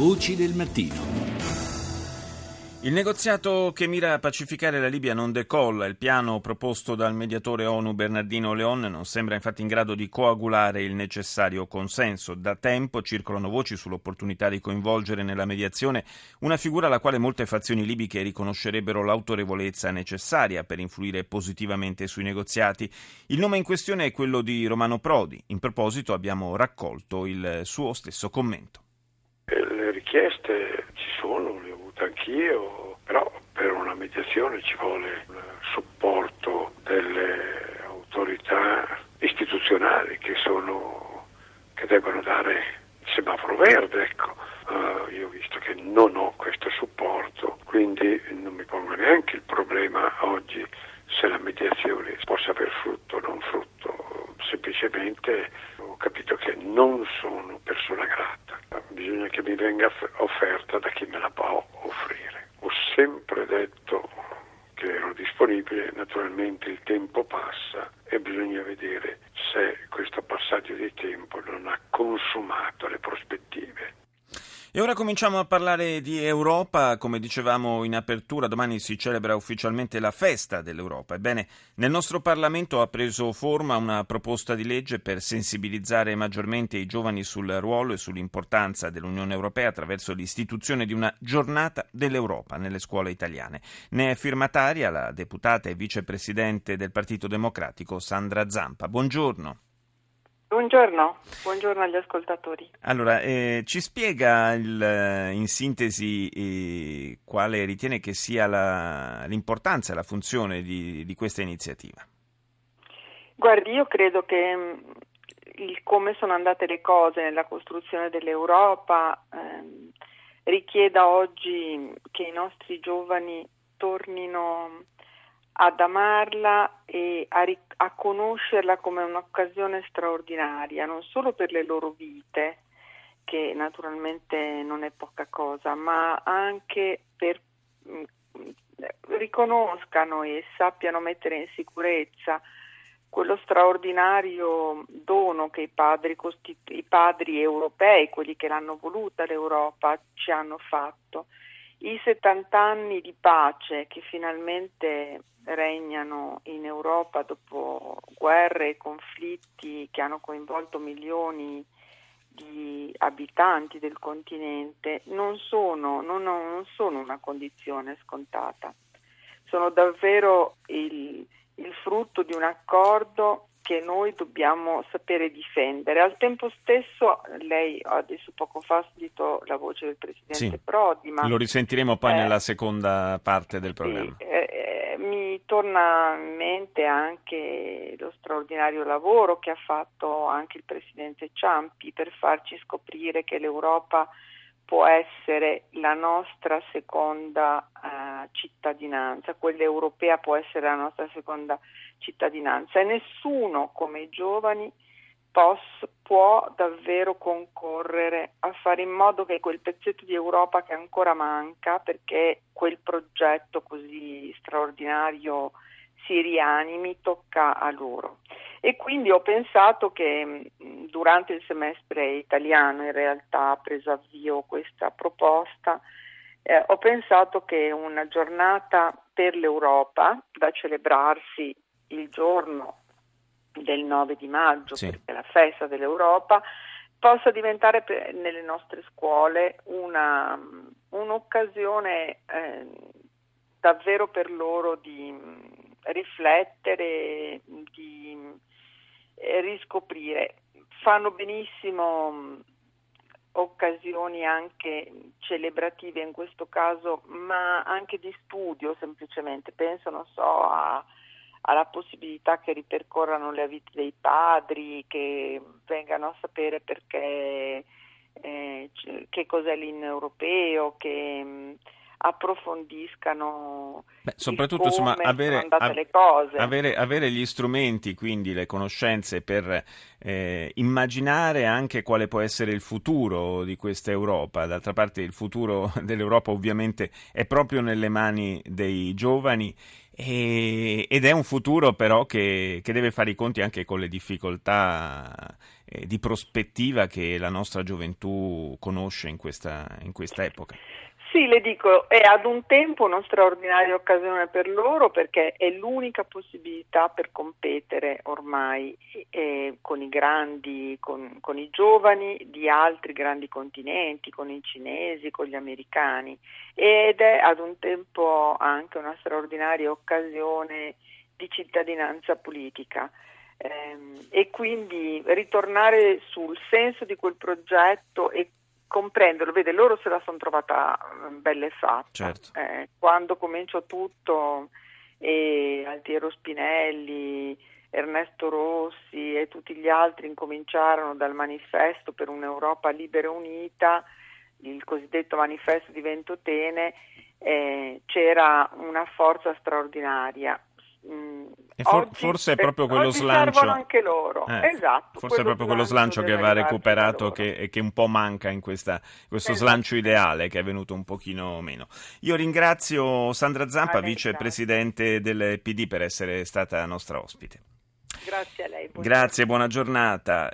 Voci del mattino. Il negoziato che mira a pacificare la Libia non decolla. Il piano proposto dal mediatore ONU Bernardino Leon non sembra infatti in grado di coagulare il necessario consenso. Da tempo circolano voci sull'opportunità di coinvolgere nella mediazione una figura alla quale molte fazioni libiche riconoscerebbero l'autorevolezza necessaria per influire positivamente sui negoziati. Il nome in questione è quello di Romano Prodi. In proposito abbiamo raccolto il suo stesso commento. Le richieste ci sono, anch'io, però per una mediazione ci vuole il supporto delle autorità istituzionali che, sono, che devono dare il semaforo verde. Ecco. Uh, io ho visto che non ho questo supporto, quindi non mi pongo neanche il problema oggi se la mediazione possa aver frutto o non frutto, semplicemente ho capito che non sono persona grata, mi venga offerta da chi me la può offrire. Ho sempre detto che ero disponibile, naturalmente il tempo passa e bisogna vedere se questo passaggio di tempo non ha consumato le prospettive. E ora cominciamo a parlare di Europa. Come dicevamo in apertura, domani si celebra ufficialmente la festa dell'Europa. Ebbene, nel nostro Parlamento ha preso forma una proposta di legge per sensibilizzare maggiormente i giovani sul ruolo e sull'importanza dell'Unione Europea attraverso l'istituzione di una giornata dell'Europa nelle scuole italiane. Ne è firmataria la deputata e vicepresidente del Partito Democratico Sandra Zampa. Buongiorno. Buongiorno, buongiorno agli ascoltatori. Allora, eh, ci spiega il, eh, in sintesi eh, quale ritiene che sia la, l'importanza e la funzione di, di, questa iniziativa? Guardi, io credo che mm, il come sono andate le cose nella costruzione dell'Europa ehm, richieda oggi che i nostri giovani tornino ad amarla e a, ric- a conoscerla come un'occasione straordinaria, non solo per le loro vite, che naturalmente non è poca cosa, ma anche per mm, riconoscano e sappiano mettere in sicurezza quello straordinario dono che i padri, costitu- i padri europei, quelli che l'hanno voluta l'Europa, ci hanno fatto. I 70 anni di pace che finalmente regnano in Europa dopo guerre e conflitti che hanno coinvolto milioni di abitanti del continente non sono, non, non sono una condizione scontata, sono davvero il, il frutto di un accordo che noi dobbiamo sapere difendere. Al tempo stesso, lei adesso poco fa ha sentito la voce del Presidente sì, Prodi, ma... Lo risentiremo poi eh, nella seconda parte del programma. Sì, eh, mi torna in mente anche lo straordinario lavoro che ha fatto anche il Presidente Ciampi per farci scoprire che l'Europa può essere la nostra seconda cittadinanza, quella europea può essere la nostra seconda cittadinanza e nessuno come i giovani POS può davvero concorrere a fare in modo che quel pezzetto di Europa che ancora manca, perché quel progetto così straordinario si rianimi, tocca a loro. E quindi ho pensato che durante il semestre italiano in realtà ha preso avvio questa proposta, eh, ho pensato che una giornata per l'Europa da celebrarsi il giorno del 9 di maggio, sì. perché è la festa dell'Europa, possa diventare per, nelle nostre scuole una, un'occasione eh, davvero per loro di riflettere, di riscoprire. Fanno benissimo occasioni anche celebrative in questo caso, ma anche di studio semplicemente. Penso, non so, a alla possibilità che ripercorrano le vite dei padri, che vengano a sapere perché, eh, che cos'è l'inno europeo, che mm, approfondiscano Beh, soprattutto insomma, avere, avere, avere, gli strumenti, quindi le conoscenze per eh, immaginare anche quale può essere il futuro di questa Europa. D'altra parte il futuro dell'Europa ovviamente è proprio nelle mani dei giovani e, ed è un futuro però che, che, deve fare i conti anche con le difficoltà eh, di prospettiva che la nostra gioventù conosce in questa, in questa epoca. Sì, le dico, è ad un tempo una straordinaria occasione per loro perché è l'unica possibilità per competere ormai eh, con i grandi, con, con, i giovani di altri grandi continenti, con i cinesi, con gli americani ed è ad un tempo anche una straordinaria occasione di cittadinanza politica. Ehm, e quindi ritornare sul senso di quel progetto e comprenderlo, vede, loro se la sono trovata mm, bella e fatta. Certo. Eh, quando cominciò tutto, e Altiero Spinelli, Ernesto Rossi e tutti gli altri incominciarono dal manifesto per un'Europa libera e unita, il cosiddetto manifesto di Ventotene, eh, c'era una forza straordinaria. For, forse è proprio quello slancio. anche loro. Eh, esatto, forse è proprio quello slancio che va recuperato e che un po' manca in questa, questo esatto. slancio ideale che è venuto un pochino meno. Io ringrazio Sandra Zampa, vicepresidente del PD, per essere stata nostra ospite. Grazie a lei. Grazie, buona giornata.